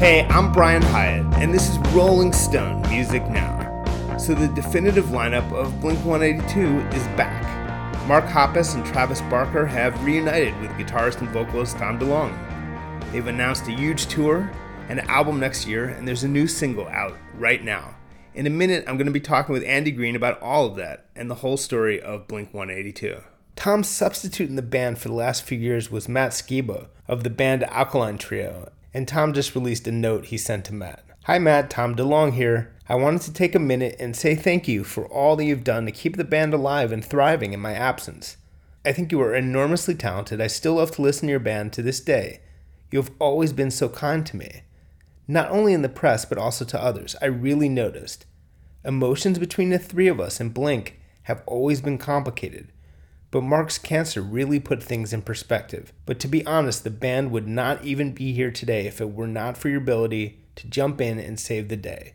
Hey, I'm Brian Hiatt, and this is Rolling Stone Music Now. So, the definitive lineup of Blink 182 is back. Mark Hoppus and Travis Barker have reunited with guitarist and vocalist Tom DeLonge. They've announced a huge tour, an album next year, and there's a new single out right now. In a minute, I'm going to be talking with Andy Green about all of that and the whole story of Blink 182. Tom's substitute in the band for the last few years was Matt Skiba of the band Alkaline Trio, and Tom just released a note he sent to Matt. Hi Matt, Tom DeLonge here. I wanted to take a minute and say thank you for all that you've done to keep the band alive and thriving in my absence. I think you are enormously talented. I still love to listen to your band to this day. You have always been so kind to me. Not only in the press, but also to others. I really noticed. Emotions between the three of us and Blink have always been complicated. But Mark's cancer really put things in perspective. But to be honest, the band would not even be here today if it were not for your ability to jump in and save the day.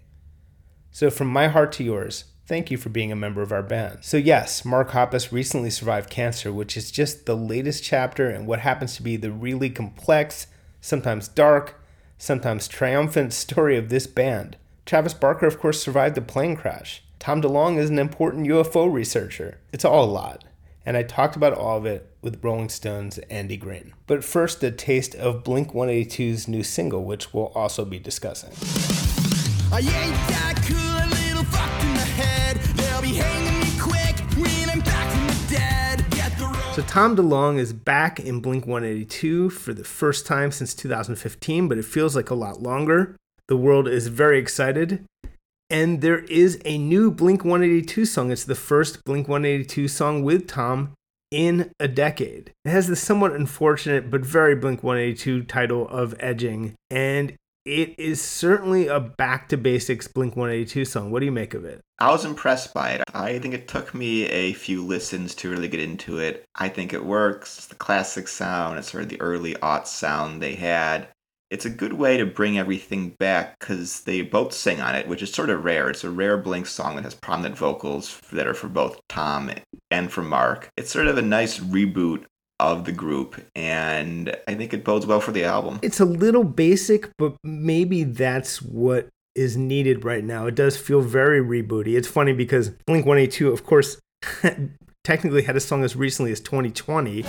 So, from my heart to yours, thank you for being a member of our band. So, yes, Mark Hoppus recently survived cancer, which is just the latest chapter in what happens to be the really complex, sometimes dark, sometimes triumphant story of this band. Travis Barker, of course, survived the plane crash. Tom DeLonge is an important UFO researcher. It's all a lot and I talked about all of it with Rolling Stone's Andy Green. But first, a taste of Blink 182's new single, which we'll also be discussing. I ain't that cool, a little fucked in the head. They'll be hanging me quick when I'm back from the dead. The so, Tom DeLonge is back in Blink 182 for the first time since 2015, but it feels like a lot longer. The world is very excited. And there is a new Blink 182 song. It's the first Blink 182 song with Tom in a decade. It has the somewhat unfortunate but very Blink 182 title of Edging, and it is certainly a back to basics Blink 182 song. What do you make of it? I was impressed by it. I think it took me a few listens to really get into it. I think it works. It's the classic sound, it's sort of the early aught sound they had it's a good way to bring everything back because they both sing on it, which is sort of rare. It's a rare Blink song that has prominent vocals that are for both Tom and for Mark. It's sort of a nice reboot of the group, and I think it bodes well for the album. It's a little basic, but maybe that's what is needed right now. It does feel very rebooty. It's funny because Blink 182, of course, technically had a song as recently as 2020.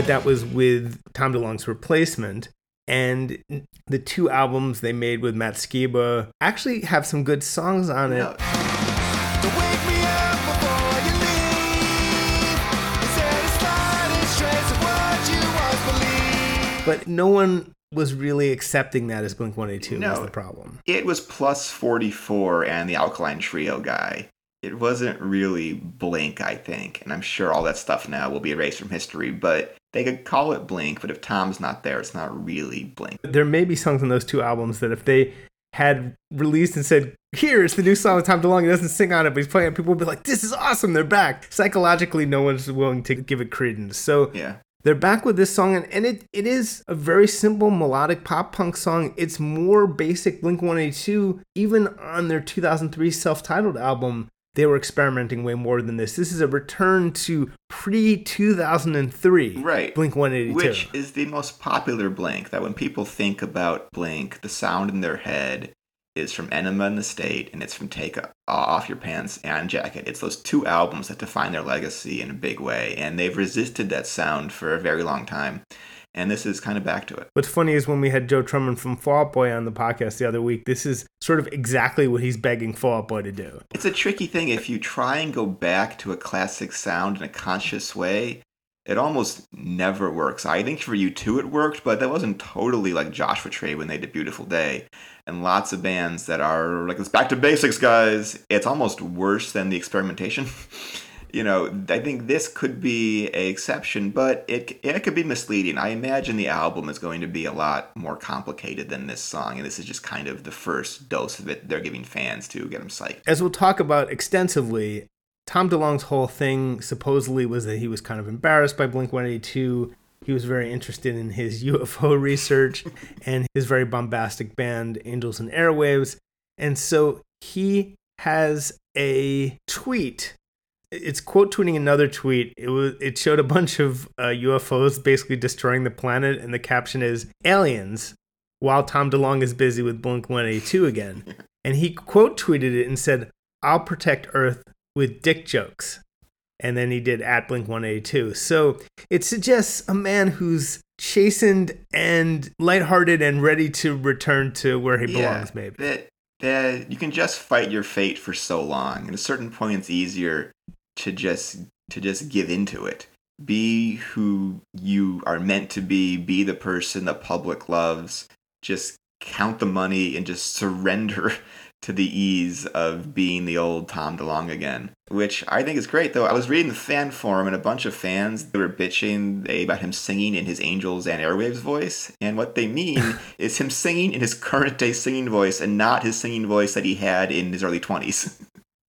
But that was with Tom DeLonge's replacement. And the two albums they made with Matt Skiba actually have some good songs on it. But no one was really accepting that as Blink 182 no, was the problem. It was plus 44 and the Alkaline Trio guy it wasn't really Blink, I think, and I'm sure all that stuff now will be erased from history, but they could call it Blink, but if Tom's not there, it's not really Blink. There may be songs on those two albums that if they had released and said, "Here, it's the new song with Tom DeLonge," he doesn't sing on it, but he's playing it, people would be like, "This is awesome! They're back." Psychologically, no one's willing to give it credence. So yeah. They're back with this song, and, and it, it is a very simple melodic pop punk song. It's more basic Blink 182, even on their 2003 self titled album they were experimenting way more than this. This is a return to pre 2003 right. Blink 182. Which is the most popular Blink. That when people think about Blink, the sound in their head is from Enema of the State and it's from Take Off Your Pants and Jacket. It's those two albums that define their legacy in a big way. And they've resisted that sound for a very long time and this is kind of back to it. What's funny is when we had Joe Trohman from Fall Out Boy on the podcast the other week, this is sort of exactly what he's begging Fall Out Boy to do. It's a tricky thing if you try and go back to a classic sound in a conscious way. it almost never works. I think for U2 it worked, but that wasn't totally like Joshua Tree when they did Beautiful Day. And lots of bands that are like, it's back to basics, guys. It's almost worse than the experimentation. you know, I think this could be a exception, but it it could be misleading. I imagine the album is going to be a lot more complicated than this song, and this is just kind of the first dose of it they're giving fans to get them psyched. As we'll talk about extensively, Tom DeLonge's whole thing supposedly was that he was kind of embarrassed by Blink 182. He was very interested in his UFO research and his very bombastic band, Angels and Airwaves. And so he has a tweet. It's quote tweeting another tweet. It was it showed a bunch of uh, UFOs basically destroying the planet, and the caption is "Aliens." While Tom DeLonge is busy with Blink 182 again, and he quote tweeted it and said, "I'll protect Earth with dick jokes. And then he did at Blink 182. So it suggests a man who's chastened and lighthearted and ready to return to where he belongs, yeah, maybe. That, that you can just fight your fate for so long. At a certain point, it's easier to just to just give into it. Be who you are meant to be. Be the person the public loves. Just count the money and just surrender to the ease of being the old Tom DeLonge again, which I think is great. Though I was reading the fan forum and a bunch of fans they were bitching about him singing in his Angels and Airwaves voice, and what they mean is him singing in his current day singing voice and not his singing voice that he had in his early twenties,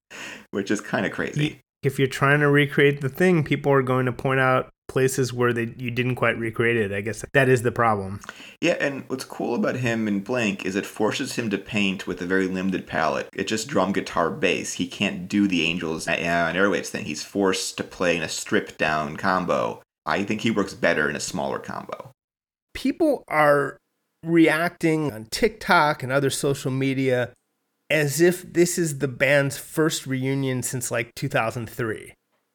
which is kind of crazy. If you're trying to recreate the thing, people are going to point out places where they you didn't quite recreate it. I guess that is the problem. Yeah, and what's cool about him in Blink is it forces him to paint with a very limited palette. It's just drum, guitar, bass. He can't do the Angels uh, and Airwaves thing. He's forced to play in a stripped down combo. I think he works better in a smaller combo. People are reacting on TikTok and other social media as if this is the band's first reunion since like 2003.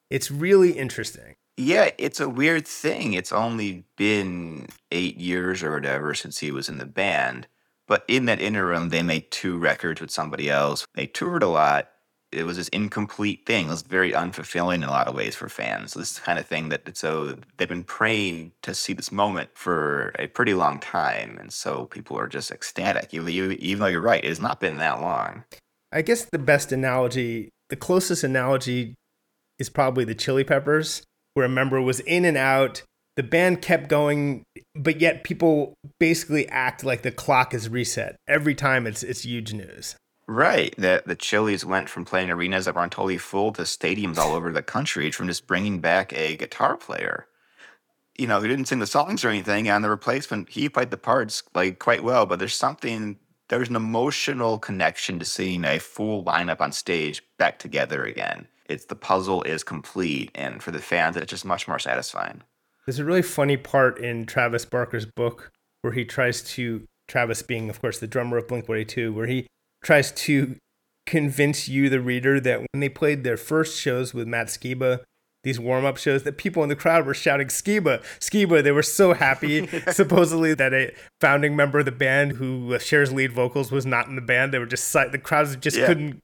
It's really interesting. Yeah, it's a weird thing. It's only been eight years or whatever since he was in the band. But in that interim, they made two records with somebody else. They toured a lot. It was this incomplete thing. It was very unfulfilling in a lot of ways for fans. This kind of thing that so they've been praying to see this moment for a pretty long time, and so people are just ecstatic. Even, though you're right, it has not been that long. I guess the best analogy, the closest analogy, is probably the Chili Peppers where a member was in and out. The band kept going, but yet people basically act like the clock is reset every time. It's it's huge news. Right. The the Chili's went from playing arenas that weren't totally full to stadiums all over the country from just bringing back a guitar player. You know, he didn't sing the songs or anything, and the replacement he played the parts like quite well. But there's something there's an emotional connection to seeing a full lineup on stage back together again it's the puzzle is complete, and for the fans, it's just much more satisfying. There's a really funny part in Travis Barker's book where he tries to Travis being, of course, the drummer of Blink 182, where he tries to convince you, the reader, that when they played their first shows with Matt Skiba, these warm up shows, that people in the crowd were shouting Skiba, Skiba. They were so happy, supposedly, that a founding member of the band who uh, shares lead vocals was not in the band. They were just, the crowds just yeah. couldn't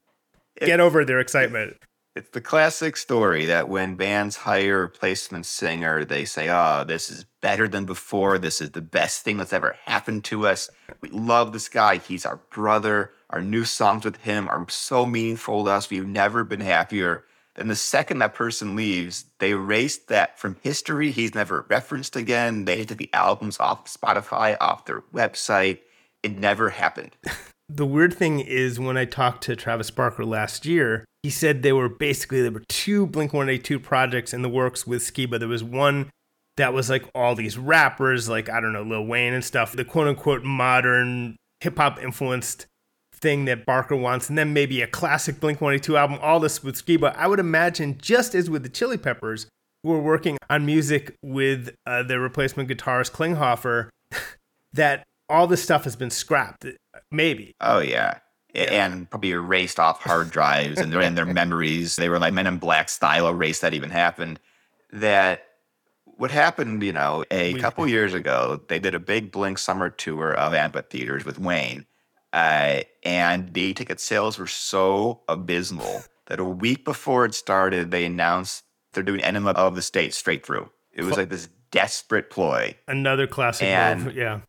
get over their excitement. It's the classic story that when bands hire a replacement singer, they say, Oh, this is better than before. This is the best thing that's ever happened to us. We love this guy. He's our brother. Our new songs with him are so meaningful to us. We've never been happier. Then the second that person leaves, they erase that from history. He's never referenced again. They took the albums off Spotify, off their website. It never happened. the weird thing is when I talked to Travis Barker last year, he said there were basically there were two Blink 182 projects in the works with Skiba. There was one that was like all these rappers, like I don't know, Lil Wayne and stuff, the quote unquote modern hip hop influenced thing that Barker wants, and then maybe a classic Blink 182 album, all this with Skiba. I would imagine, just as with the Chili Peppers, who were working on music with uh, their replacement guitarist Klinghoffer, that all this stuff has been scrapped. Maybe. Oh, yeah. Yeah. and probably erased off hard drives and their, and their memories. They were like Men in Black style erase that even happened. That what happened, you know, a we, couple years ago, they did a big Blink summer tour of amphitheaters with Wayne. Uh, and the ticket sales were so abysmal that a week before it started, they announced they're doing Enema of the State straight through. It was like this desperate ploy. Another classic And- move. Yeah.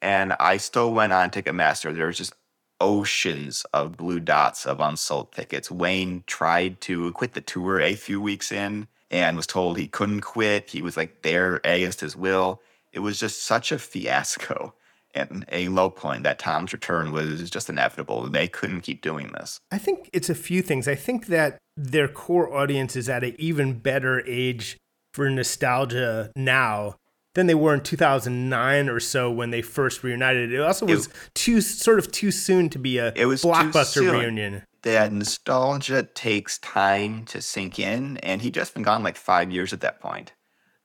And I still went on Ticketmaster. There was just oceans of blue dots of unsold tickets. Wayne tried to quit the tour a few weeks in and was told he couldn't quit. He was like there against his will. It was just such a fiasco and a low point that Tom's return was just inevitable. They couldn't keep doing this. I think it's a few things. I think that their core audience is at an even better age for nostalgia now than they were in 2009 or so when they first reunited. It also was too sort of too soon to be a It was blockbuster reunion. That nostalgia takes time to sink in, and he'd just been gone like five years at that point.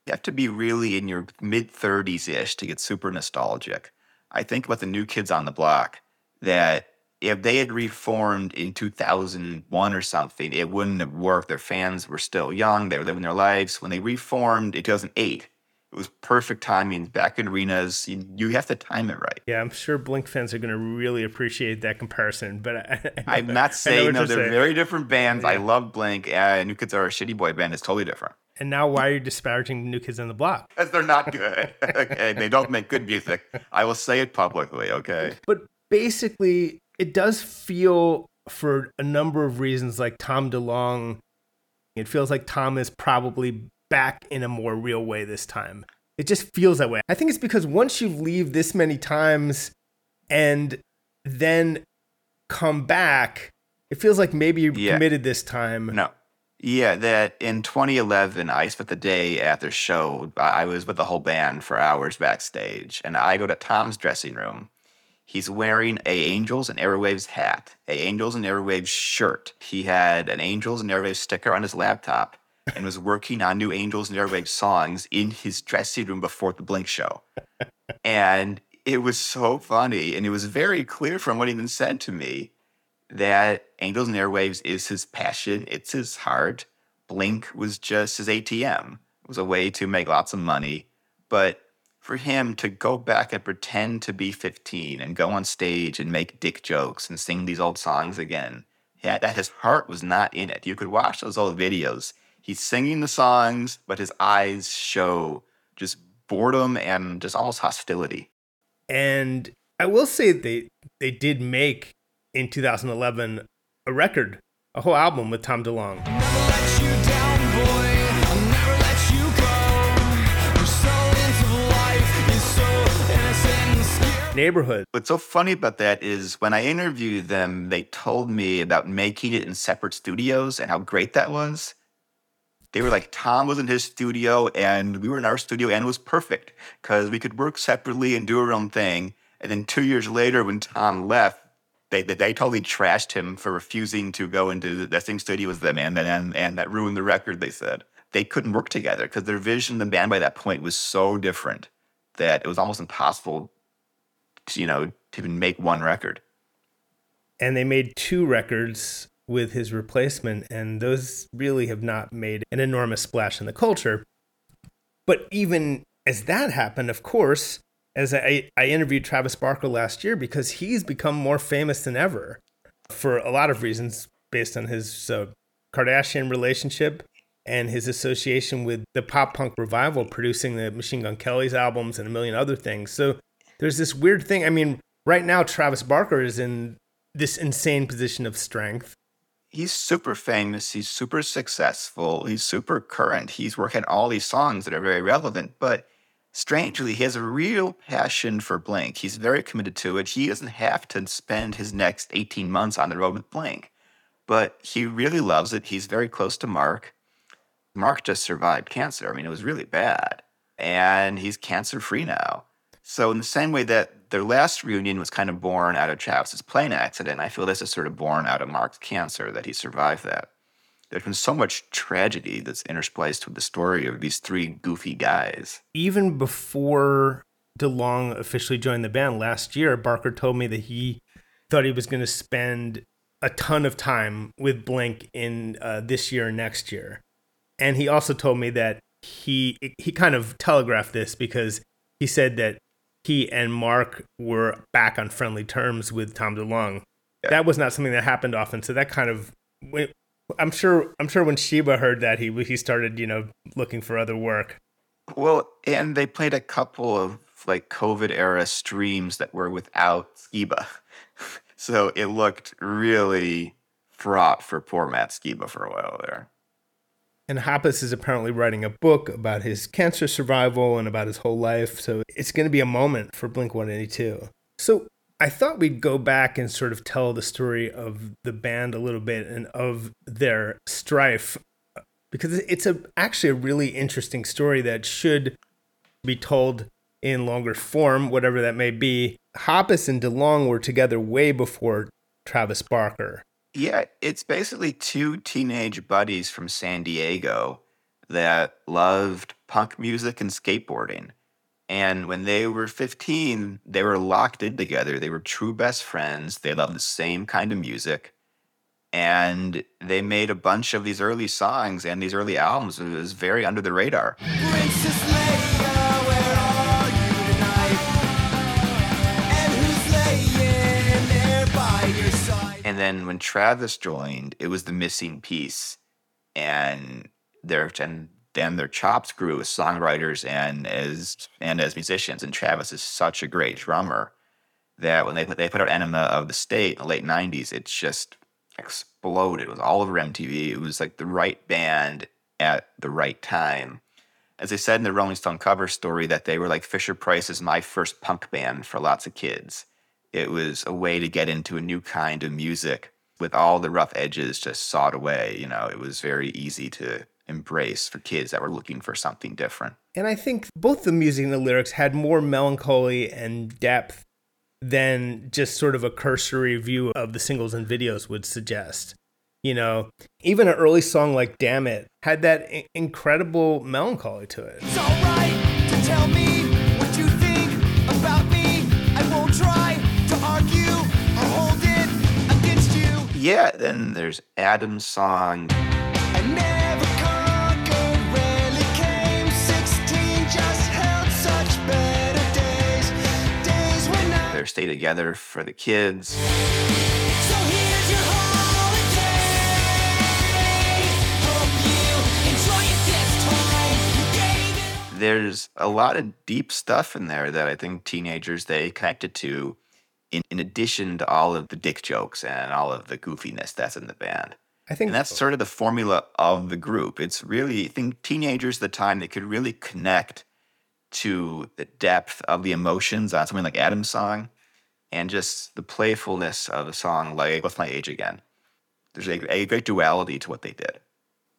You have to be really in your mid 30s ish to get super nostalgic. I think about the new kids on the block that if they had reformed in 2001 or something, it wouldn't have worked. Their fans were still young, they were living their lives. When they reformed in 2008, it was perfect timing back in arenas. You, you have to time it right. Yeah, I'm sure Blink fans are going to really appreciate that comparison. But I, I'm not saying no, they're saying. very different bands. I love Blink. Uh, New Kids Are a Shitty Boy band. It's totally different. And now, why are you disparaging New Kids on the Block? Because they're not good. okay, they don't make good music. I will say it publicly. Okay. But basically, it does feel, for a number of reasons, like Tom DeLonge. It feels like Tom is probably back in a more real way this time. It just feels that way. I think it's because once you leave this many times and then come back, it feels like maybe you're Yeah. committed this time. No. Yeah, that in 2011, I spent the day at their show. I I was with the whole band for hours backstage, and I go to Tom's dressing room. He's wearing a Angels and Airwaves hat, a Angels and Airwaves shirt. He had an Angels and Airwaves sticker on his laptop and was working on new Angels and Airwaves songs in his dressing room before the Blink show. And it was so funny, and it was very clear from what he even said to me that Angels and Airwaves is his passion, it's his heart. Blink was just his ATM. It was a way to make lots of money. But for him to go back and pretend to be 15 and go on stage and make dick jokes and sing these old songs again, yeah, that his heart was not in it. You could watch those old videos. He's singing the songs, but his eyes show just boredom and just almost hostility. And I will say they they did make in 2011 a record, a whole album with Tom DeLonge. Neighborhood. What's so funny about that is when I interviewed them, they told me about making it in separate studios and how great that was. They were like, Tom was in his studio and we were in our studio and it was perfect because we could work separately and do our own thing. And then two years later, when Tom left, they, they, they totally trashed him for refusing to go into the same studio as them and, and, and that ruined the record, they said. They couldn't work together because their vision the band by that point was so different that it was almost impossible to, you know, to even make one record. And they made two records with his replacement, and those really have not made an enormous splash in the culture. But even as that happened, of course, as I, I interviewed Travis Barker last year because he's become more famous than ever for a lot of reasons based on his uh, Kardashian relationship and his association with the pop punk revival, producing the Machine Gun Kelly's albums and a million other things. So there's this weird thing. I mean, right now, Travis Barker is in this insane position of strength. He's super famous. He's super successful. He's super current. He's working all these songs that are very relevant. But strangely, he has a real passion for Blink. He's very committed to it. He doesn't have to spend his next 18 months on the road with Blink, but he really loves it. He's very close to Mark. Mark just survived cancer. I mean, it was really bad. And he's cancer free now. So, in the same way that their last reunion was kind of born out of Travis's plane accident, I feel this is sort of born out of Mark's cancer that he survived that. There's been so much tragedy that's interspliced with the story of these three goofy guys. Even before DeLonge officially joined the band last year, Barker told me that he thought he was going to spend a ton of time with Blink in uh, this year and next year. And he also told me that he he kind of telegraphed this because he said that he and Mark were back on friendly terms with Tom DeLonge. Yeah. That was not something that happened often, so that kind of I'm sure I'm sure when Skiba heard that he he started you know looking for other work. Well, and they played a couple of like COVID era streams that were without Skiba. so it looked really fraught for poor Matt Skiba for a while there. And Hoppus is apparently writing a book about his cancer survival and about his whole life. So it's going to be a moment for Blink 182. So I thought we'd go back and sort of tell the story of the band a little bit and of their strife because it's a actually a really interesting story that should be told in longer form, whatever that may be. Hoppus and DeLonge were together way before Travis Barker. Yeah, it's basically two teenage buddies from San Diego that loved punk music and skateboarding. And when they were 15, they were locked in together. They were true best friends. They loved the same kind of music. And they made a bunch of these early songs and these early albums. It was very under the radar. And then when Travis joined, it was the missing piece, and their and then their chops grew as songwriters and as and as musicians. And Travis is such a great drummer that when they put they put out Enema of the State in the late '90s, it just exploded. It was all over MTV. It was like the right band at the right time. As they said in the Rolling Stone cover story, that they were like Fisher Price's my first punk band for lots of kids it was a way to get into a new kind of music with all the rough edges just sawed away. You know, it was very easy to embrace for kids that were looking for something different. And I think both the music and the lyrics had more melancholy and depth than just sort of a cursory view of the singles and videos would suggest. You know, even an early song like Damn It had that incredible melancholy to it. Yeah, then there's Adam's song. Stay together for the kids. So there's a lot of deep stuff in there that I think teenagers they connected to in, in addition to all of the dick jokes and all of the goofiness that's in the band. I think and that's sort of the formula of the group. It's really I think teenagers at the time they could really connect to the depth of the emotions on something like Adam's song and just the playfulness of a song like What's My Age Again. There's a, a great duality to what they did.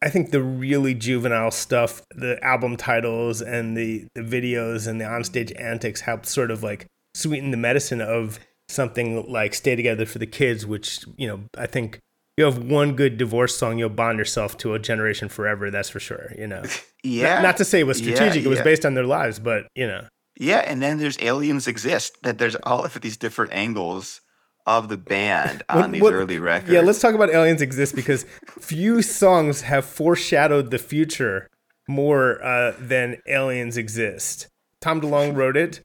I think the really juvenile stuff, the album titles and the, the videos and the onstage antics helped sort of like sweeten the medicine of something like Stay Together for the Kids, which, you know, I think you have one good divorce song, you'll bond yourself to a generation forever. That's for sure. You know, yeah. Not, not to say it was strategic; yeah, it was based on their lives, but you know. Yeah, and then there's aliens exist. That there's all of these different angles of the band on what, these what, early records. Yeah, let's talk about aliens exist because few songs have foreshadowed the future more uh, than aliens exist. Tom DeLonge wrote it.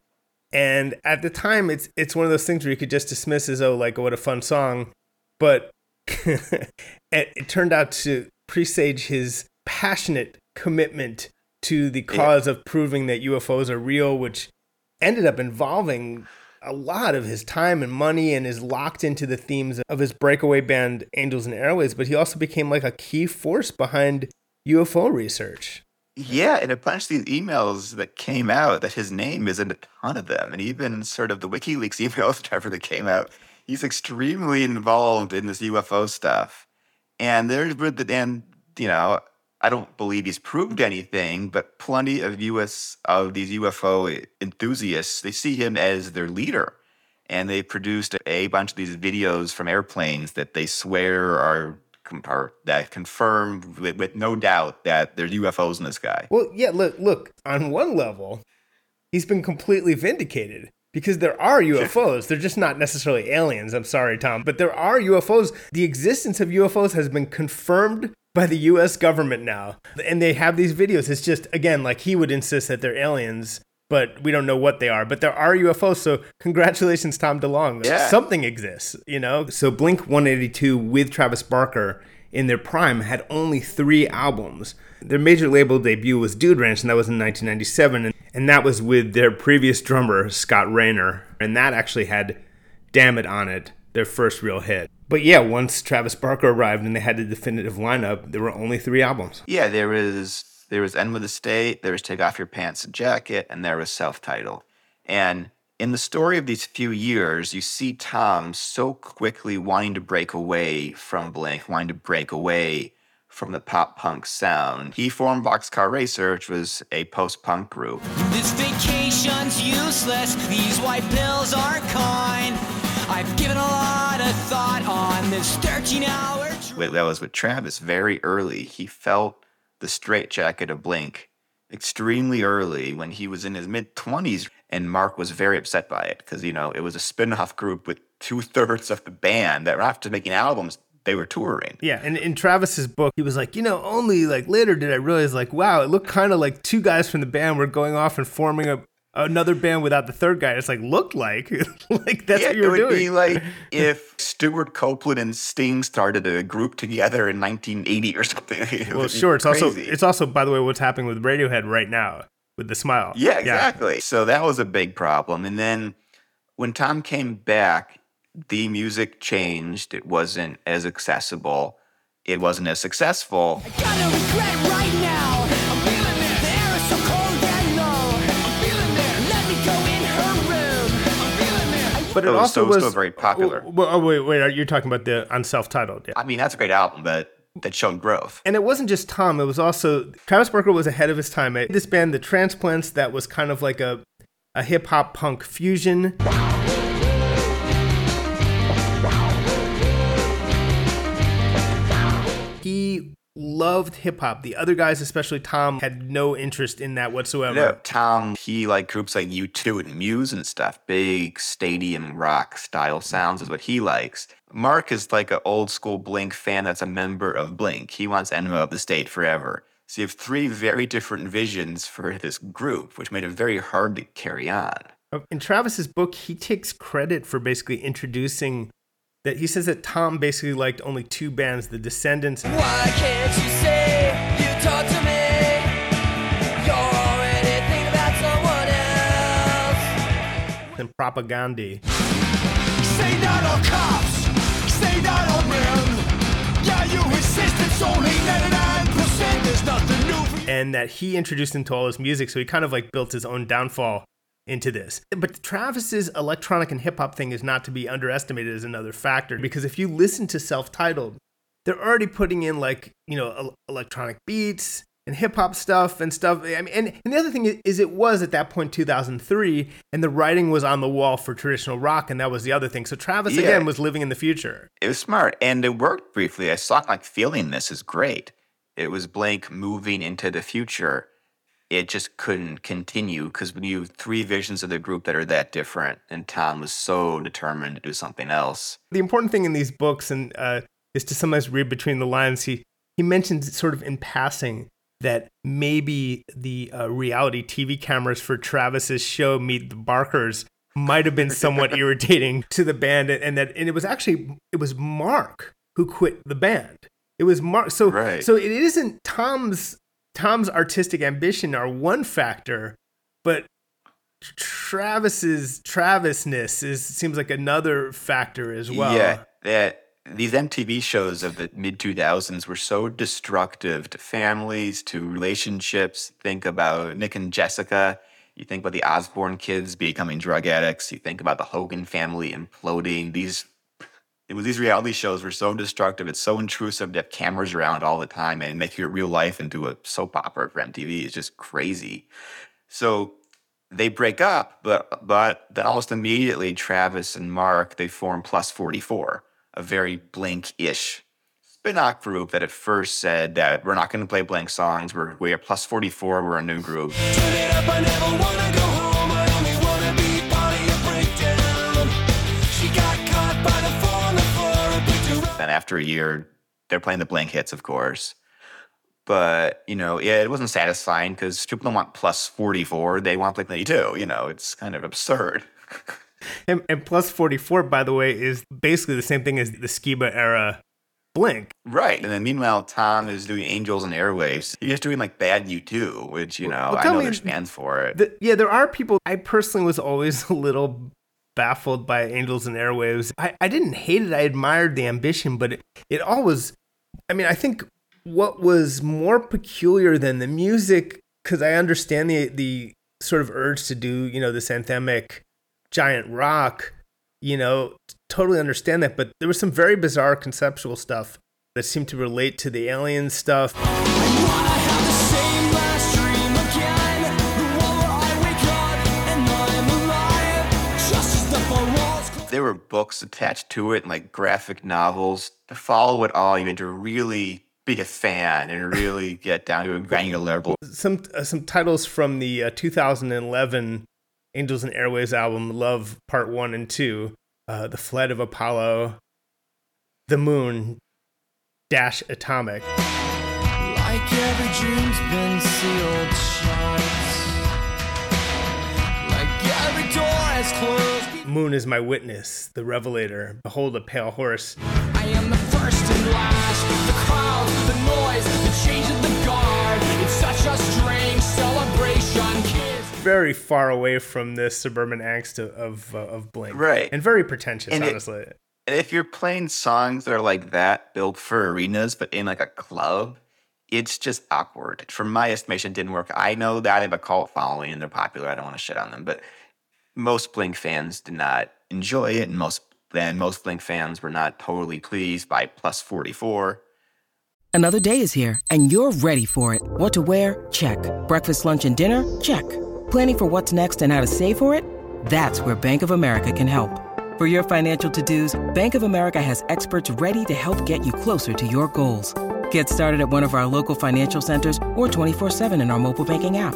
And at the time, it's it's one of those things where you could just dismiss as oh, like what a fun song, but it, it turned out to presage his passionate commitment to the cause yeah. of proving that UFOs are real, which ended up involving a lot of his time and money and is locked into the themes of his breakaway band Angels and Airwaves, but he also became like a key force behind UFO research. Yeah, and a bunch of these emails that came out that his name is in a ton of them, and even sort of the WikiLeaks emails, whatever that came out, he's extremely involved in this UFO stuff. And there's and you know, I don't believe he's proved anything, but plenty of US of these UFO enthusiasts, they see him as their leader. And they produced a bunch of these videos from airplanes that they swear are or that confirmed with, with no doubt that there's UFOs in the sky. Well, yeah, look, look, on one level, he's been completely vindicated because there are UFOs. They're just not necessarily aliens. I'm sorry, Tom, but there are UFOs. The existence of UFOs has been confirmed by the US government now. And they have these videos. It's just, again, like he would insist that they're aliens but we don't know what they are. But there are UFOs, so congratulations, Tom DeLonge. Yeah. Something exists, you know? So Blink 182 with Travis Barker in their prime, had only three albums. Their major label debut was Dude Ranch, and that was in 1997, and, and that was with their previous drummer, Scott Raynor, and that actually had Damn It on it, their first real hit. But yeah, once Travis Barker arrived and they had the definitive lineup, there were only three albums. Yeah, there was there was Enema of the State, there was Take Off Your Pants and Jacket, and there was Self Titled. And in the story of these few years, you see Tom so quickly wanting to break away from Blink, wanting to break away from the pop punk sound. He formed Boxcar Racer, which was a post punk group. This vacation's useless, these white pills aren't kind. I've given a lot of thought on this 13 hour That was with Travis very early. He felt the straitjacket of Blink extremely early when he was in his mid 20s. And Mark was very upset by it because, you know, it was a spin off group with two thirds of the band that after making albums, they were touring. Yeah, and in Travis's book, he was like, you know, only like later did I realize, like, wow, it looked kind of like two guys from the band were going off and forming a another band without the third guy. It's like looked like, like that's yeah, what you were it would doing. be like if Stewart Copeland and Sting started a group together in 1980 or something. It well, sure. It's also it's also by the way what's happening with Radiohead right now with the smile. Yeah, exactly. So that was a big problem. And then when Tom came back, the music changed. It wasn't as accessible. It wasn't as successful. But it oh, It was also still- was still very popular. Oh, oh, wait, wait. You're talking about the on self-titled. Yeah. I mean, that's a great album, but that showed growth. And it wasn't just Tom, it was also Travis Barker was ahead of his time. This band, The Transplants, that was kind of like a, a hip hop punk fusion. Loved hip hop. The other guys, especially Tom, had no interest in that whatsoever. No, Tom, he liked groups like U2 and Muse and stuff. Big stadium rock style sounds is what he likes. Mark is like an old school Blink fan that's a member of Blink. He wants Enema of the State forever. So you have three very different visions for this group, which made it very hard to carry on. In Travis's book, he takes credit for basically introducing that he says that Tom basically liked only two bands, The Descendents Why can't you say you talk to me? You're already thinking about someone else. and Propaganda. Say not all cops, say not all men. Yeah, you insist it's only 99%. There's nothing new and that he introduced him to all his music, so he kind of like built his own downfall into this. But Travis's electronic and hip hop thing is not to be underestimated as another factor because if you listen to self-titled, they're already putting in like you know electronic beats and hip hop stuff and stuff. I mean, and, and the other thing is, is it was at that point 2003, and the writing was on the wall for traditional rock, and that was the other thing. So Travis Yeah. again was living in the future. It was smart and it worked briefly. A song like Feeling This is great. It was Blink moving into the future. It just couldn't continue because when you have three visions of the group that are that different, and Tom was so determined to do something else. the important thing in these books and uh, is to sometimes read between the lines. He he mentions sort of in passing that maybe the uh, reality TV cameras for Travis's show Meet the Barkers might have been somewhat irritating to the band, and that and it was actually it was Mark who quit the band. It was Mark. So Right. so it isn't Tom's Tom's artistic ambition are one factor, but Travis's Travisness is seems like another factor as well. Yeah, that these MTV shows of the mid 2000s were so destructive to families, to relationships. Think about Nick and Jessica. You think about the Osbourne kids becoming drug addicts. You think about the Hogan family imploding. These it was these reality shows were so destructive. It's so intrusive to have cameras around all the time and make your real life into a soap opera for MTV. It's just crazy. So they break up, but but then almost immediately Travis and Mark they form Plus 44, a very Blink-ish spin-off group that at first said that we're not going to play Blink songs. We're we are Plus 44. We're a new group. Then after a year, they're playing the Blink hits, of course. But you know, yeah, it wasn't satisfying because people don't want Plus 44. They want Blink 92. You know, it's kind of absurd. And, and plus 44, by the way, is basically the same thing as the Skiba era Blink. Right. And then meanwhile, Tom is doing Angels and Airwaves. He's just doing like Bad U2, which, you know, Well, I know me- there's fans for it. The, yeah, there are people. I personally was always a little baffled by Angels and Airwaves. I, I didn't hate it. I admired the ambition, but it, it always. I mean, I think what was more peculiar than the music, because I understand the the sort of urge to do, you know, this anthemic giant rock. You know, totally understand that, but there was some very bizarre conceptual stuff that seemed to relate to the alien stuff. There were books attached to it, and like graphic novels. To follow it all, you had to really be a fan and really get down to a granular level. some uh, some titles from the uh, 2011 Angels and Airwaves album, Love Part One and Two, uh, The Flight of Apollo, The Moon, Dash Atomic. Like closed. Moon is my witness, the revelator. Behold a pale horse. I am the first and last. The crowd, the noise, the change of the guard. It's such a strange celebration, kids. Very far away from this suburban angst of of, uh, of Blink, Right. And very pretentious, And it- honestly. And if you're playing songs that are like that, built for arenas, but in like a club, it's just awkward. From my estimation, it didn't work. I know that they have a cult following and they're popular. I don't want to shit on them, but most Blink fans did not enjoy it, and most and most Blink fans were not totally pleased by Plus 44. Another day is here, and you're ready for it. What to wear? Check. Breakfast, lunch, and dinner? Check. Planning for what's next and how to save for it? That's where Bank of America can help. For your financial to dos, Bank of America has experts ready to help get you closer to your goals. Get started at one of our local financial centers or 24-7 in our mobile banking app.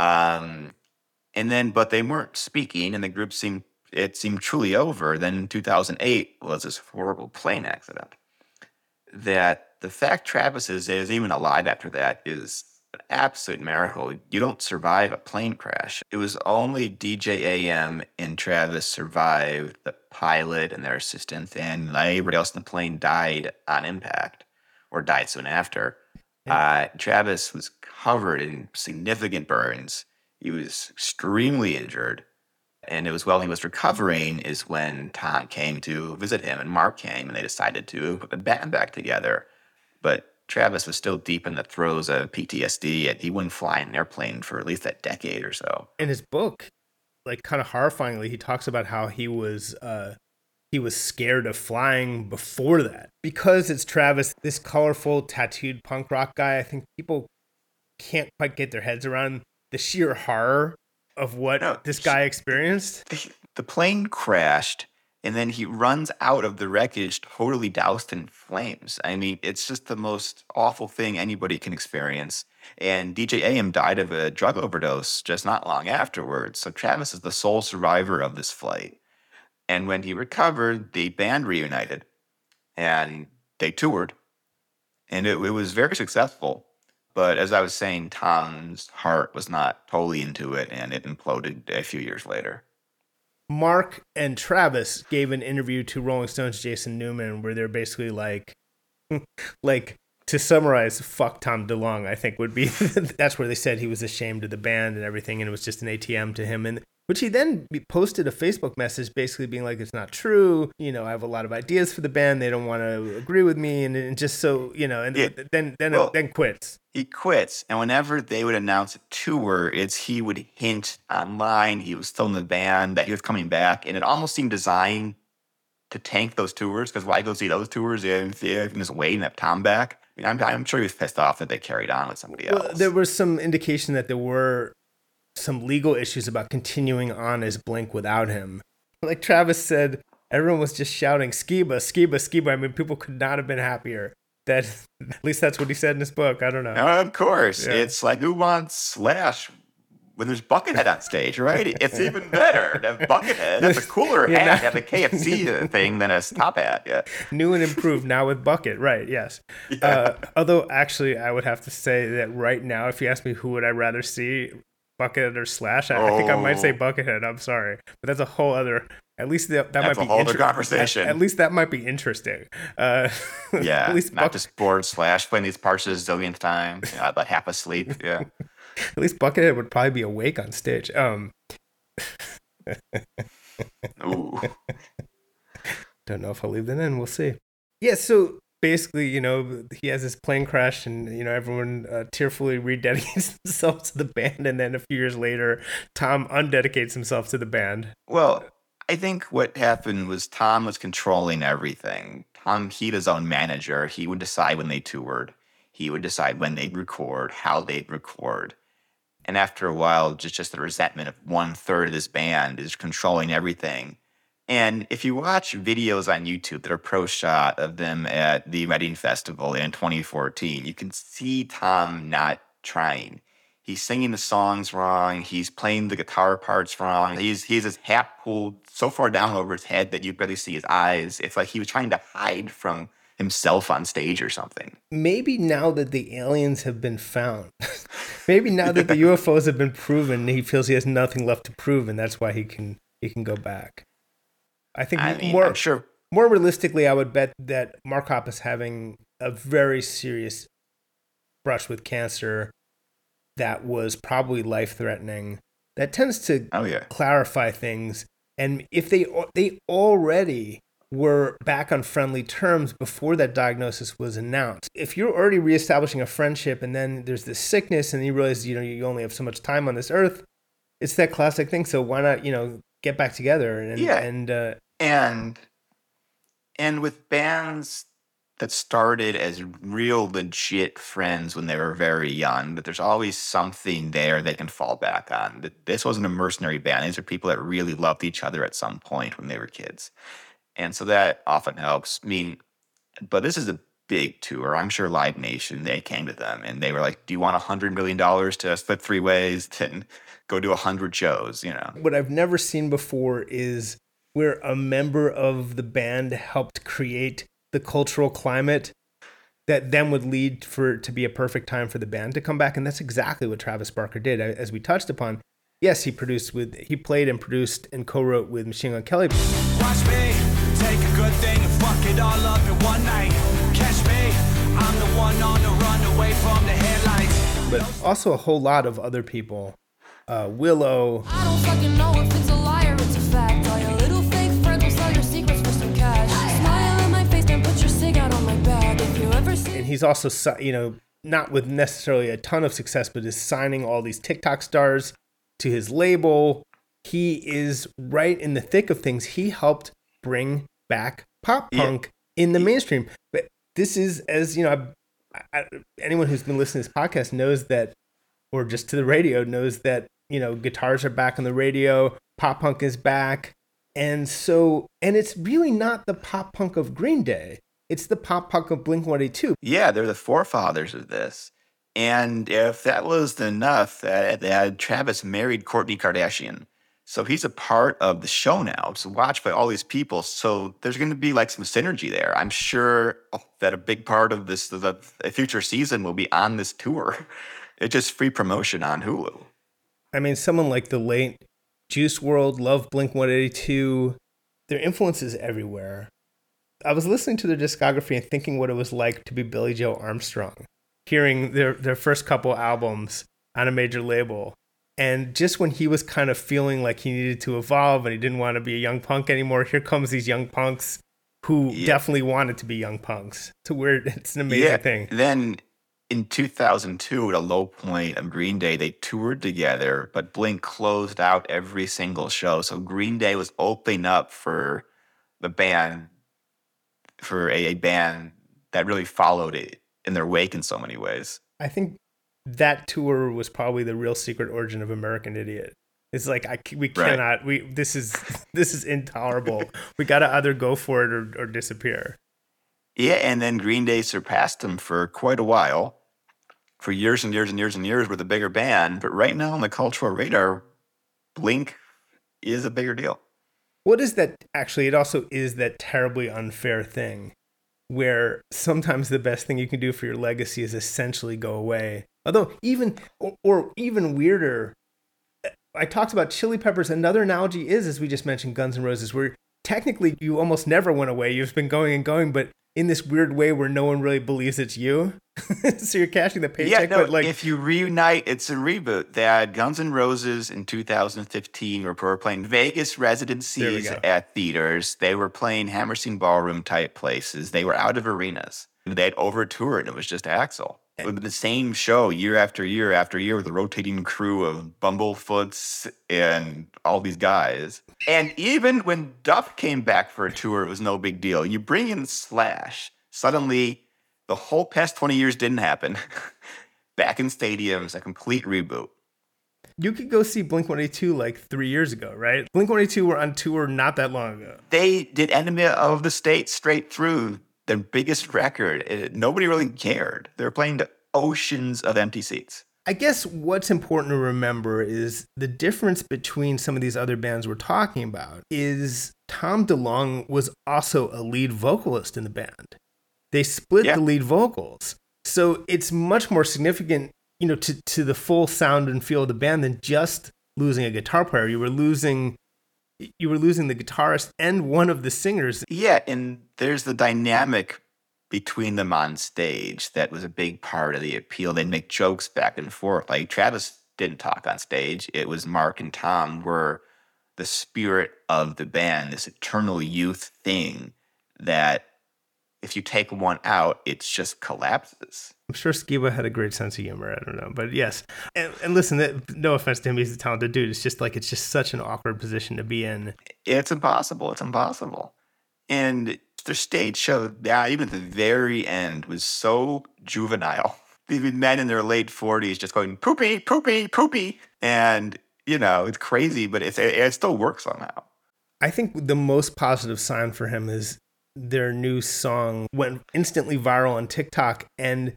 Um, and then, but they weren't speaking, and the group seemed it seemed truly over. Then in 2008 was this horrible plane accident. That the fact Travis is, is even alive after that is an absolute miracle. You don't survive a plane crash. It was only DJ AM and Travis survived the pilot and their assistant, and everybody else in the plane died on impact or died soon after. Uh, Travis was covered in significant burns. He was extremely injured. And it was while he was recovering is when Tom came to visit him and Mark came and they decided to put the band back together. But Travis was still deep in the throes of PTSD and he wouldn't fly an airplane for at least a decade or so. in his book, like kind of horrifyingly, he talks about how he was uh he was scared of flying before that because it's Travis, this colorful tattooed punk rock guy. I think people can't quite get their heads around the sheer horror of what No, this he- guy experienced. the, the plane crashed and then he runs out of the wreckage totally doused in flames. I mean, it's just the most awful thing anybody can experience. And DJ AM died of a drug overdose just not long afterwards. So Travis is the sole survivor of this flight. And when he recovered, the band reunited and they toured. And it, it was very successful. But as I was saying, Tom's heart was not totally into it and it imploded a few years later. Mark and Travis gave an interview to Rolling Stone's Jason Newman where they're basically like, like to summarize, fuck Tom DeLonge. I think would be that's where they said he was ashamed of the band and everything, and it was just an ATM to him. And which he then posted a Facebook message basically being like, it's not true. You know, I have a lot of ideas for the band. They don't want to agree with me, and, and just so you know, and Yeah. then then Well- then quits. he quits and whenever they would announce a tour it's he would hint online he was still in the band that he was coming back and it almost seemed designed to tank those tours because why go see those tours if if you can just wait and have tom back I mean, I'm, I'm sure he was pissed off that they carried on with somebody else. Well, there was some indication that there were some legal issues about continuing on as Blink without him. Like Travis said, everyone was just shouting Skiba, Skiba, Skiba. I mean, people could not have been happier. That at least that's what he said in his book. I don't know. of course, Yeah. it's like who wants Slash when there's Buckethead on stage, right? It's even better to have Buckethead. That's a cooler Yeah, hat, have a KFC thing than a top hat. Yeah. New and improved now with Bucket, right? Yes. Uh, although actually, I would have to say that right now, if you ask me who would I rather see, Bucket or Slash, I, I think I might say Oh. Buckethead. I'm sorry, but that's a whole other. At least that, that That's might a be whole other inter- conversation. At, at least that might be interesting. Uh, Yeah. at least not Buck- just bored Slash playing these parts a zillionth time, you know, about half asleep. Yeah. at least Buckethead would probably be awake on stage. Um, Ooh. Don't know if I'll leave that in. We'll see. Yeah. So basically, you know, he has his plane crash, and you know, everyone uh, tearfully rededicates themselves to the band, and then a few years later, Tom undedicates himself to the band. Well, I think what happened was Tom was controlling everything. Tom, he'd his own manager. He would decide when they toured. He would decide when they'd record, how they'd record. And after a while, just just the resentment of one third of this band is controlling everything. And if you watch videos on YouTube that are pro shot of them at the Reading Festival in 2014, you can see Tom not trying. He's singing the songs wrong. He's playing the guitar parts wrong. He's he's his hat pulled so far down over his head that you barely see his eyes. It's like he was trying to hide from himself on stage or something. Maybe now that the aliens have been found, maybe now that the UFOs have been proven, he feels he has nothing left to prove, and that's why he can he can go back. I think I mean, more I'm sure more realistically, I would bet that Mark Hoppus having a very serious brush with cancer that was probably life threatening. That tends to Oh yeah. clarify things. And if they they already were back on friendly terms before that diagnosis was announced. If you're already reestablishing a friendship and then there's this sickness and you realize you know you only have so much time on this earth, it's that classic thing. So why not you know get back together and Yeah. and uh, and and with bands that started as real legit friends when they were very young that there's always something there they can fall back on. Th- this wasn't a mercenary band. These are people that really loved each other at some point when they were kids. And so that often helps. I mean but this is a big tour. I'm sure live nation they came to them and they were like do you want a hundred million dollars to split three ways? And go do a hundred shows you know? What I've never seen before is where a member of the band helped create the cultural climate that then would lead for it to be a perfect time for the band to come back. And that's exactly what Travis Barker did as we touched upon. Yes he produced with he played and produced and co-wrote with Machine Gun Kelly but also a whole lot of other people uh, Willow I don't fucking know if it's a lie or it's a fact. All your little fake friends will sell your secrets for some cash. Smile in my face, then put your cig out on my back. If you ever see and he's also you know not with necessarily a ton of success but is signing all these tiktok stars to his label he is right in the thick of things he helped bring back pop Yeah. punk in the mainstream but this is as you know I, I, anyone who's been listening to this podcast knows that or just to the radio knows that you know guitars are back on the radio pop punk is back and so and it's really not the pop punk of green day it's the pop punk of blink 182 Yeah, they're the forefathers of this. And if that wasn't enough, that, that Travis married Kourtney Kardashian. So he's a part of the show now. It's watched by all these people. So there's going to be like some synergy there. I'm sure that a big part of this, the, the future season will be on this tour. It's just free promotion on Hulu. I mean, someone like the late Juice WRLD, Love Blink 182, their influence is everywhere. I was listening to their discography and thinking what it was like to be Billie Joe Armstrong, hearing their, their first couple albums on a major label. And just when he was kind of feeling like he needed to evolve and he didn't want to be a young punk anymore, here comes these young punks who Yeah. definitely wanted to be young punks. To where it's an amazing thing. Then in 2002, at a low point of Green Day, they toured together, but Blink closed out every single show. So Green Day was opening up for the band, for a, a band that really followed it in their wake in so many ways. I think that tour was probably the real secret origin of American Idiot. It's like I we Right. cannot we this is this is intolerable. we got to either go for it or, or disappear. Yeah, and then Green Day surpassed them for quite a while. For years and years and years and years were the bigger band, but right now on the cultural radar, Blink is a bigger deal. What is that actually? It also is that terribly unfair thing where sometimes the best thing you can do for your legacy is essentially go away. Although even or, or even weirder, I talked about Chili Peppers. Another analogy is, as we just mentioned, Guns N' Roses, where technically you almost never went away. You've been going and going, but in this weird way where no one really believes it's you. so you're cashing the paycheck, yeah, no, but like if you reunite, it's a reboot. They had Guns N' Roses in 2015 where were playing Vegas residencies at theaters. They were playing Hammerstein Ballroom type places. They were out of arenas. They had over toured. It was just Axl. It would be the same show year after year after year with a rotating crew of Bumblefoots and all these guys. And even when Duff came back for a tour, it was no big deal. You bring in Slash, suddenly the whole past 20 years didn't happen. back in stadiums, a complete reboot. you could go see Blink 182 like three years ago, right? Blink 182 were on tour not that long ago. They did Enema of the State straight through, their biggest record. It- nobody really cared. They were playing to oceans of empty seats. I guess what's important to remember is the difference between some of these other bands we're talking about is Tom DeLonge was also a lead vocalist in the band. They split Yeah. the lead vocals. So it's much more significant, you know, to, to the full sound and feel of the band than just losing a guitar player. You were losing you were losing the guitarist and one of the singers. Yeah, and there's the dynamic between them on stage that was a big part of the appeal. They'd make jokes back and forth. Like Travis didn't talk on stage. It was Mark and Tom were the spirit of the band, this eternal youth thing that if you take one out, it just collapses. I'm sure Skiba had a great sense of humor. I don't know, but yes. And, and listen, that, no offense to him, he's a talented dude. It's just like it's just such an awkward position to be in. It's impossible. It's impossible. And their stage show, yeah, even at the very end, was so juvenile. Even men in their late 40s just going poopy, poopy, poopy. And, you know, it's crazy, but it's, it, it still works somehow. I think the most positive sign for him is their new song went instantly viral on TikTok and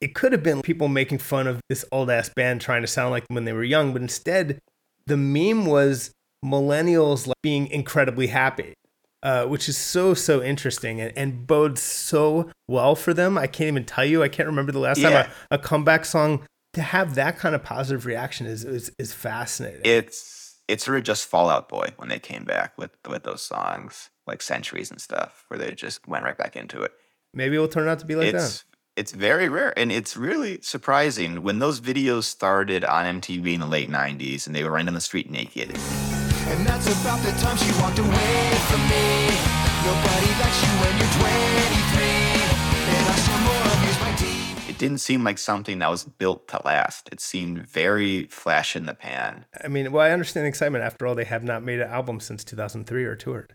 it could have been people making fun of this old ass band trying to sound like them when they were young, but instead the meme was millennials like being incredibly happy. Uh, which is so so interesting and, and bodes so well for them. I can't even tell you. I can't remember the last Yeah. time a, a comeback song to have that kind of positive reaction is is, is fascinating. It's it's sort of just Fall Out Boy when they came back with, with those songs, like Centuries and stuff, where they just went right back into it. Maybe it'll turn out to be like that. it's it's very rare and it's really surprising when those videos started on MTV in the late 90s and they were running down the street naked. And that's about the time she walked away from me. Nobody likes you when you're 23. Didn't seem like something that was built to last. It seemed very flash in the pan. I mean, well, I understand the excitement. After all, they have not made an album since 2003 or toured.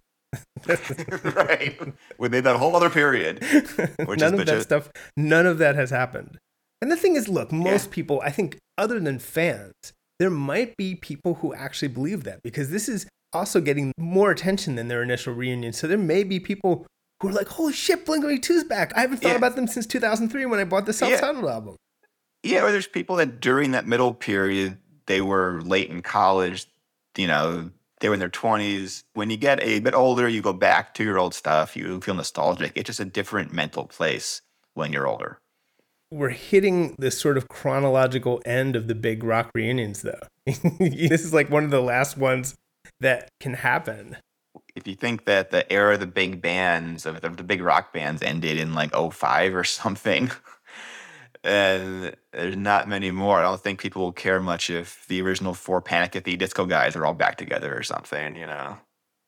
right. Within that whole other period. Which none of that stuff, none of that has happened. And the thing is, look, most people, I think, other than fans, there might be people who actually believe that because this is also getting more attention than their initial reunion. So there may be people who are like, "Holy shit, Blink 182's back! I haven't thought Yeah. about them since 2003 when I bought the self-titled album." Yeah, or there's people that during that middle period, they were late in college, you know, they were in their 20s. When you get a bit older, you go back to your old stuff, you feel nostalgic. It's just a different mental place when you're older. we're hitting this sort of chronological end of the big rock reunions though this is like one of the last ones that can happen If you think that the era of the big bands, of the, the big rock bands ended in like 05 or something, and there's not many more. I don't think people will care much if the original four Panic at the Disco guys are all back together or something, you know?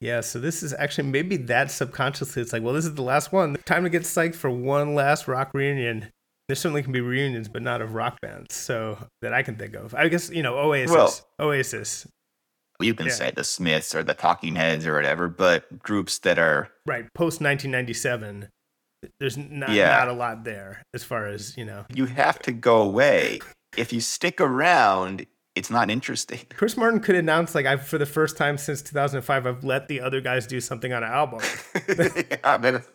yeah so this is actually maybe that subconsciously it's like well this is the last one. Time to get psyched for one last rock reunion. There certainly can be reunions but not of rock bands so that i can think of. I guess you know oasis. Well- oasis You can Yeah. say the Smiths or the Talking Heads or whatever, but groups that are right post 1997 There's not, Yeah. not a lot there as far as you know. You have to go away. If you stick around, it's not interesting. Chris Martin could announce like I've for the first time since 2005 I've let the other guys do something on an album. yeah, but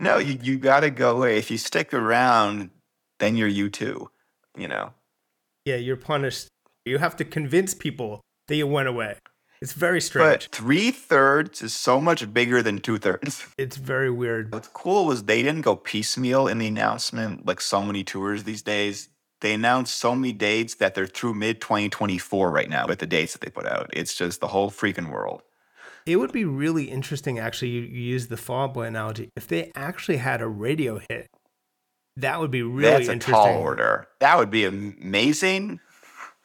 no, you, you got to go away. If you stick around, then you're U2. You know. yeah, you're punished. You have to convince people that you went away. It's very strange. But three thirds is so much bigger than two thirds. it's very weird. What's cool was they didn't go piecemeal in the announcement like so many tours these days. They announced so many dates that they're through mid 2024 right now with the dates that they put out. It's just the whole freaking world. It would be really interesting, actually. You, you use the Fall Boy analogy. If they actually had a radio hit, that would be really That's a interesting. tall order. That would be amazing.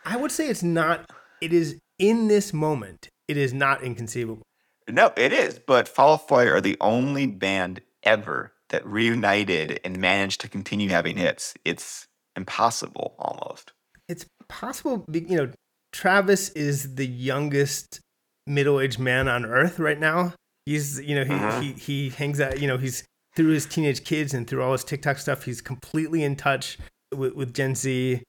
I would say it's not. It is in this moment. It is not inconceivable. No, it is. But Fall Out Boy are the only band ever that reunited and managed to continue having hits. It's impossible almost. It's possible. You know, Travis is the youngest middle-aged man on Earth right now. He's, you know, he Mhm. he he hangs out. You know, he's through his teenage kids and through all his TikTok stuff. He's completely in touch with, with Gen Z.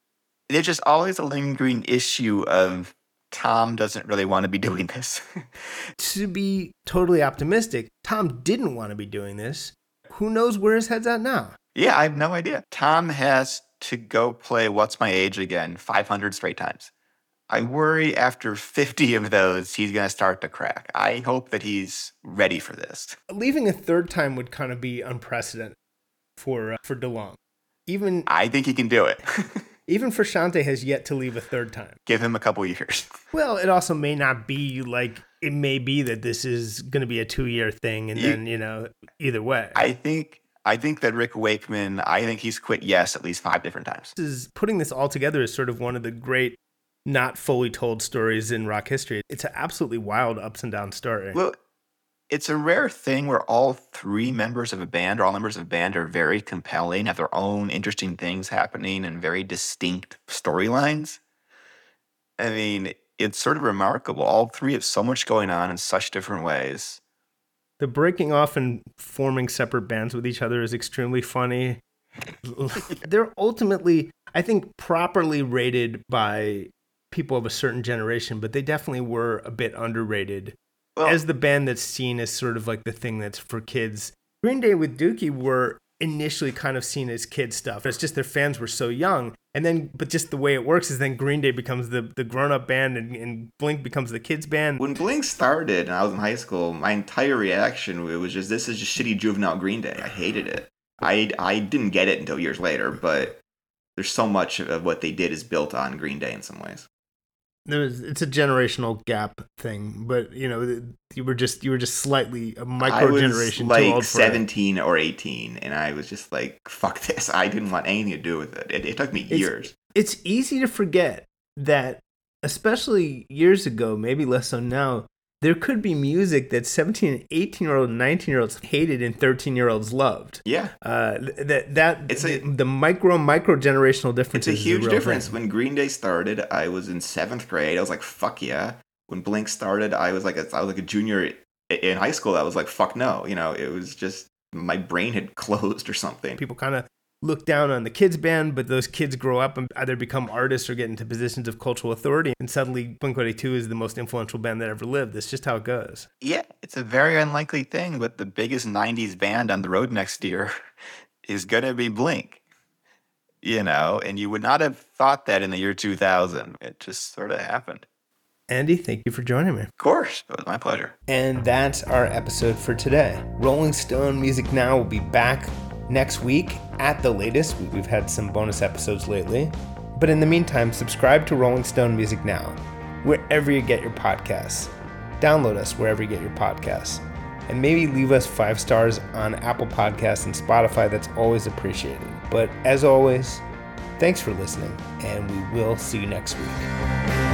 There's just always a lingering issue of Tom doesn't really want to be doing this. to be totally optimistic, Tom didn't want to be doing this. Who knows where his head's at now? yeah, I have no idea. Tom has to go play What's My Age again 500 straight times. I worry after 50 of those, he's going to start to crack. I hope that he's ready for this. Leaving a third time would kind of be unprecedented for uh, for DeLonge. Even I think he can do it. even Frusciante has yet to leave a third time. Give him a couple years. Well, it also may not be like it may be that this is going to be a two year thing, and You- then you know either way. I think I think that Rick Wakeman, I think he's quit yes at least five different times. this is putting this all together is sort of one of the great not fully told stories in rock history. It's an absolutely wild ups and down story. Well, it's a rare thing where all three members of a band or all members of a band are very compelling, have their own interesting things happening and very distinct storylines. I mean, it's sort of remarkable. All three have so much going on in such different ways. the breaking off and forming separate bands with each other is extremely funny. They're ultimately, I think, properly rated by people of a certain generation, but they definitely were a bit underrated Well, as the band that's seen as sort of like the thing that's for kids. Green Day with Dookie were initially kind of seen as kid stuff. It's just their fans were so young. And then, but just the way it works is then Green Day becomes the, the grown up band and, and Blink becomes the kids band. When Blink started and I was in high school, my entire reaction was just this is just shitty juvenile Green Day. I hated it. I I didn't get it until years later, but there's so much of what they did is built on Green Day in some ways. It's a generational gap thing, but you know, you were just you were just slightly a micro generation too like old for it. 17 or 18, and I was just like, "Fuck this!" I didn't want anything to do with it. It, it took me It's- years. It's easy to forget that, especially years ago, maybe less so now. There could be music that 17 and 18 year old and 19 year olds hated and 13 year olds loved. Yeah, Uh, that that It's the, a- the micro micro generational difference it's a huge difference. thing. When Green Day started, I was in seventh grade. I was like, "Fuck yeah!" When Blink started, I was like, a, I was like a junior in high school. I was like, "Fuck no!" You know, it was just my brain had closed or something. People kind of look down on the kids band, but those kids grow up and either become artists or get into positions of cultural authority, and suddenly Blink One Eighty Two is the most influential band that ever lived. That's just how it goes. Yeah, it's a very unlikely thing, but the biggest 90s band on the road next year is going to be Blink. You know, and you would not have thought that in the year 2000. It just sort of happened. Andy, thank you for joining me. Of course, it was my pleasure. And that's our episode for today. Rolling Stone Music Now will be back next week at the latest. We- We've had some bonus episodes lately. But in the meantime, subscribe to Rolling Stone Music Now, wherever you get your podcasts. Download us wherever you get your podcasts. And maybe leave us five stars on Apple Podcasts and Spotify. That's always appreciated. But as always, thanks for listening, and we will see you next week.